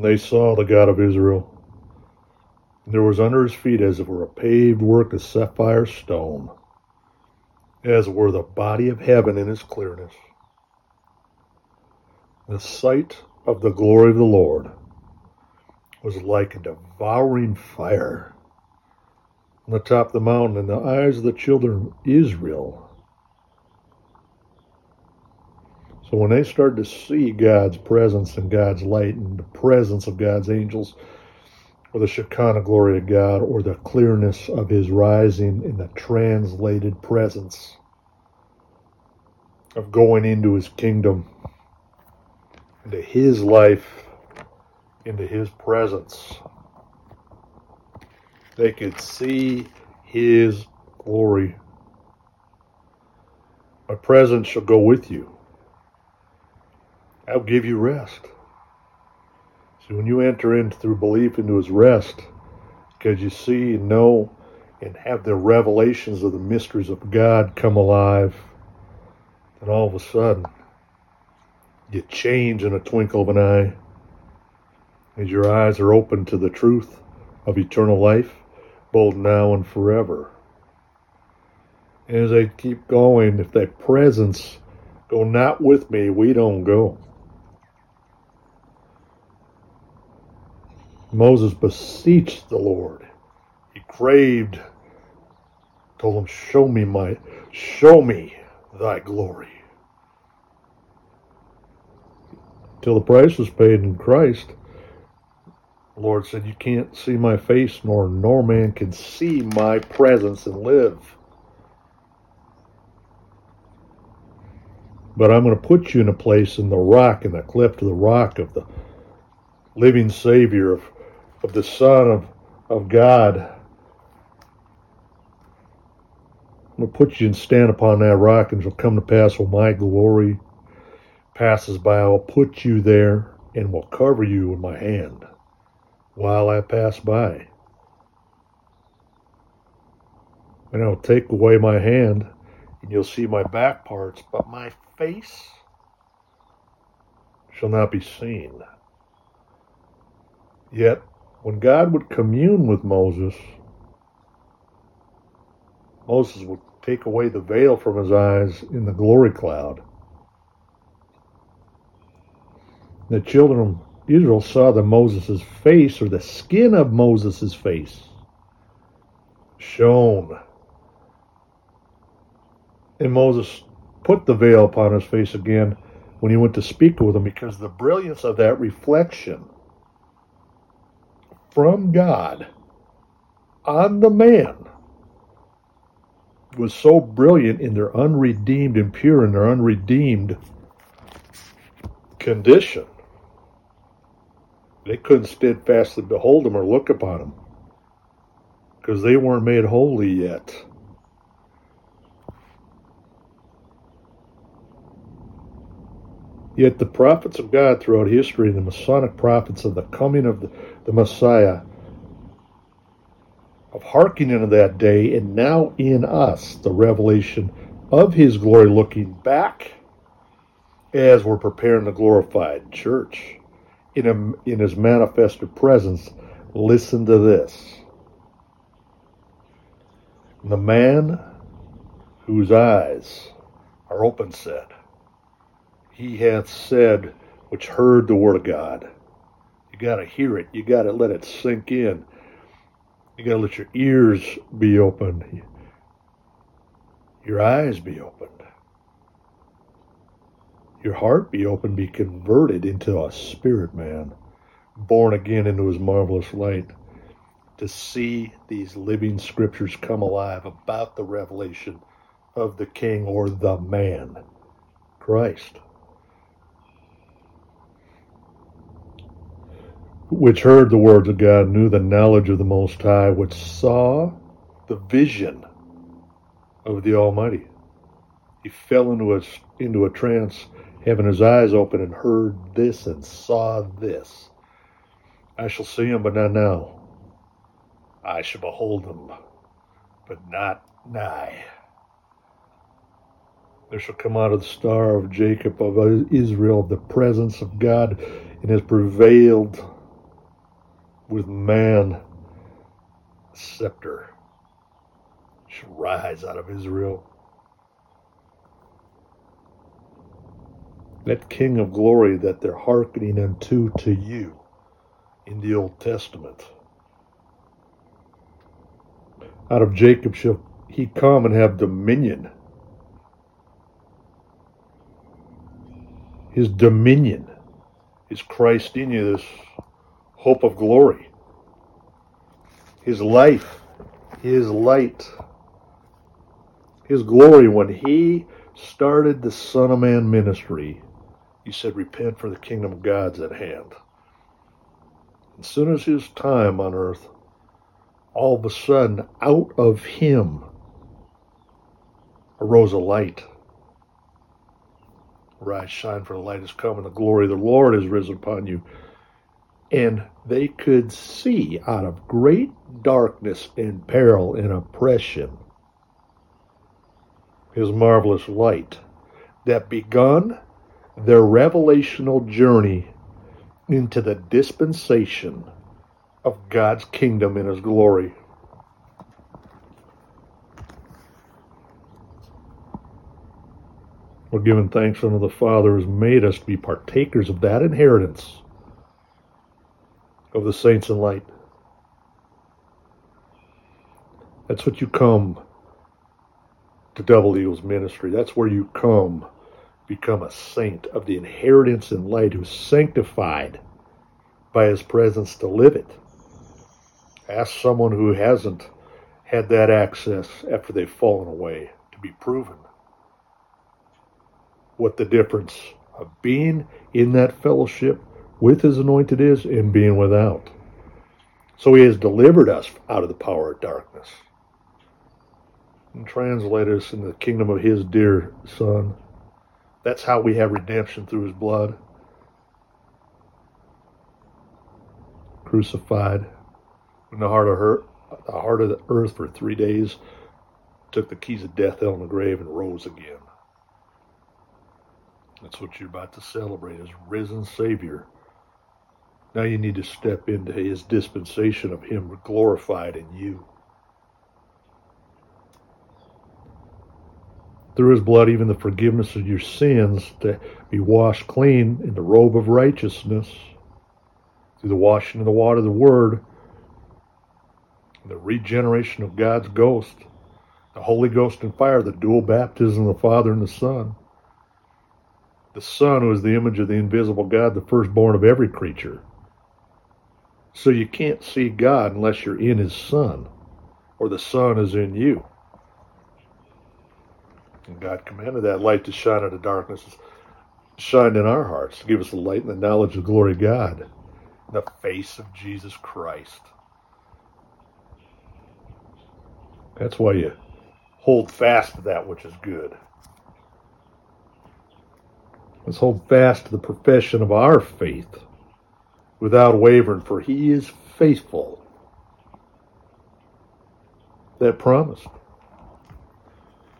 And they saw the God of Israel. And there was under his feet as it were a paved work of sapphire stone, as were the body of heaven in its clearness. The sight of the glory of the Lord was like a devouring fire on the top of the mountain in the eyes of the children of Israel. So when they started to see God's presence and God's light and the presence of God's angels, or the Shekinah glory of God, or the clearness of His rising in the translated presence of going into His kingdom, into His life, into His presence, they could see His glory. My presence shall go with you. I'll give you rest. See, when you enter in through belief into his rest, because you see and know and have the revelations of the mysteries of God come alive, then all of a sudden you change in a twinkle of an eye as your eyes are open to the truth of eternal life, both now and forever. And as they keep going, if that presence go not with me, we don't go. Moses beseeched the Lord. He craved, told him, Show me my show me thy glory. Till the price was paid in Christ, the Lord said, You can't see my face, nor nor man can see my presence and live. But I'm going to put you in a place in the rock, in the cleft of the rock of the living Savior of of the Son of, of God. I'm going to put you and stand upon that rock, and it shall come to pass when my glory passes by. I will put you there and will cover you with my hand while I pass by. And I'll take away my hand, and you'll see my back parts, but my face shall not be seen. Yet when God would commune with Moses, Moses would take away the veil from his eyes in the glory cloud. The children of Israel saw the Moses' face, or the skin of Moses' face, shone. And Moses put the veil upon his face again when he went to speak with them because the brilliance of that reflection from God on the man was so brilliant in their unredeemed and pure in their unredeemed condition. They couldn't steadfastly behold him or look upon him because they weren't made holy yet. Yet the prophets of God throughout history, the Masonic prophets of the coming of the, the Messiah, of hearkening into that day, and now in us, the revelation of his glory looking back as we're preparing the glorified church in, a, in his manifested presence. Listen to this. The man whose eyes are open said, he hath said, which heard the word of God. You got to hear it. You got to let it sink in. You got to let your ears be open, your eyes be opened, your heart be open, be converted into a spirit man, born again into his marvelous light, to see these living scriptures come alive about the revelation of the King or the man, Christ. Which heard the words of God, knew the knowledge of the Most High, which saw the vision of the Almighty. He fell into a, into a trance, having his eyes open, and heard this and saw this. I shall see him, but not now. I shall behold him, but not nigh. There shall come out of the star of Jacob, of Israel, the presence of God, and has prevailed with man scepter shall rise out of Israel. That King of glory that they're hearkening unto to you in the Old Testament. Out of Jacob shall he come and have dominion. His dominion is Christ in you, this hope of glory. His life, his light, his glory when he started the Son of Man ministry. He said, Repent, for the kingdom of God's at hand. As soon as his time on earth, all of a sudden, out of him arose a light. Rise, shine, for the light has come, and the glory of the Lord has risen upon you. And they could see out of great darkness and peril and oppression his marvelous light that begun their revelational journey into the dispensation of God's kingdom in his glory. We're giving thanks unto the Father who has made us to be partakers of that inheritance of the saints in light. That's what you come to Double Eagles Ministry. That's where you come, become a saint of the inheritance in light who's sanctified by his presence to live it. Ask someone who hasn't had that access after they've fallen away to be proven what the difference of being in that fellowship with his anointed is and being without. So he has delivered us out of the power of darkness and translated us into the kingdom of his dear son. That's how we have redemption through his blood. Crucified in the heart of her, the heart of the earth for three days, took the keys of death, hell, and the grave, and rose again. That's what you're about to celebrate as risen Savior. Now you need to step into his dispensation of him glorified in you. Through his blood, even the forgiveness of your sins to be washed clean in the robe of righteousness through the washing of the water of the word, the regeneration of God's ghost, the Holy Ghost and fire, the dual baptism of the Father and the Son the Son, who is the image of the invisible God, the firstborn of every creature. So you can't see God unless you're in His Son, or the Son is in you. And God commanded that light to shine out of darkness, shine in our hearts, to give us the light and the knowledge of the glory of God, the face of Jesus Christ. That's why you hold fast to that which is good. Let's hold fast to the profession of our faith without wavering, for he is faithful. That promise.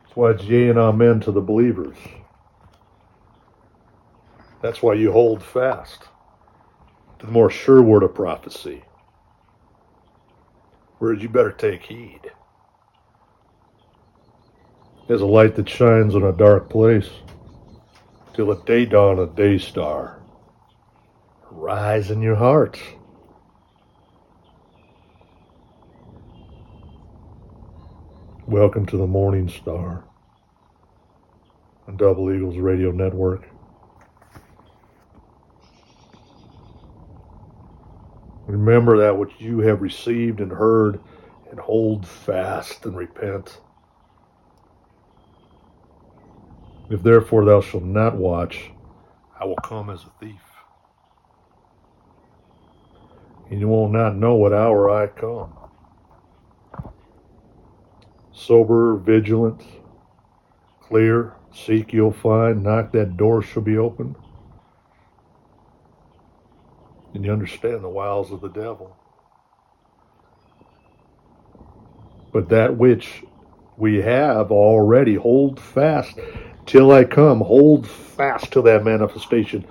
That's why it's yea and amen to the believers. That's why you hold fast to the more sure word of prophecy. Whereas you better take heed. There's a light that shines in a dark place till the day dawn a day star. Rise in your hearts. Welcome to the Morning Star on Double Eagles Radio Network. Remember that which you have received and heard, and hold fast and repent. If therefore thou shalt not watch, I will come as a thief. And you will not know what hour I come. Sober, vigilant, clear, seek you'll find, knock that door shall be opened. And you understand the wiles of the devil. But that which we have already hold fast till I come. Hold fast to that manifestation.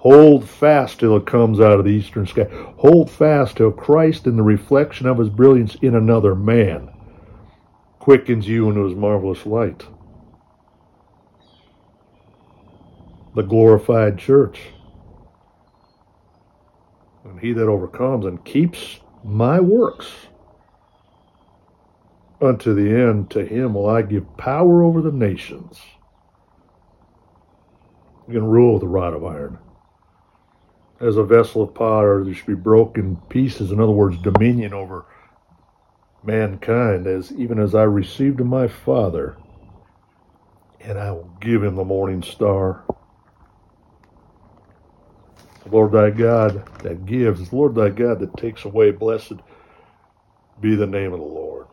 Hold fast till it comes out of the eastern sky. Hold fast till Christ, in the reflection of his brilliance in another man, quickens you into his marvelous light. The glorified church. And he that overcomes and keeps my works unto the end, to him will I give power over the nations. You can rule with a rod of iron. As a vessel of potter, there should be broken pieces. In other words, dominion over mankind, as even as I received of my Father, and I will give him the morning star. The Lord thy God that gives, the Lord thy God that takes away. Blessed be the name of the Lord.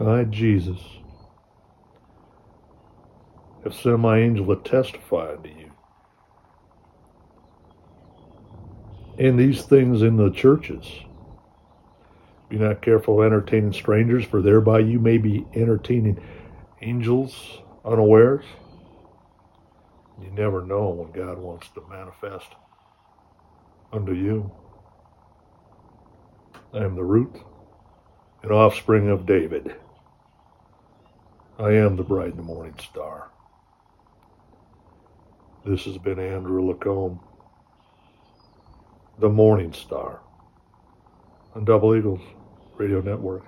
I, Jesus, have sent my angel to testify unto you. And these things in the churches. Be not careful of entertaining strangers, for thereby you may be entertaining angels unawares. You never know when God wants to manifest unto you. I am the root and offspring of David. I am the bright and the morning star. This has been Andrew LaCombe, the Morning Star, on Double Eagles Radio Network.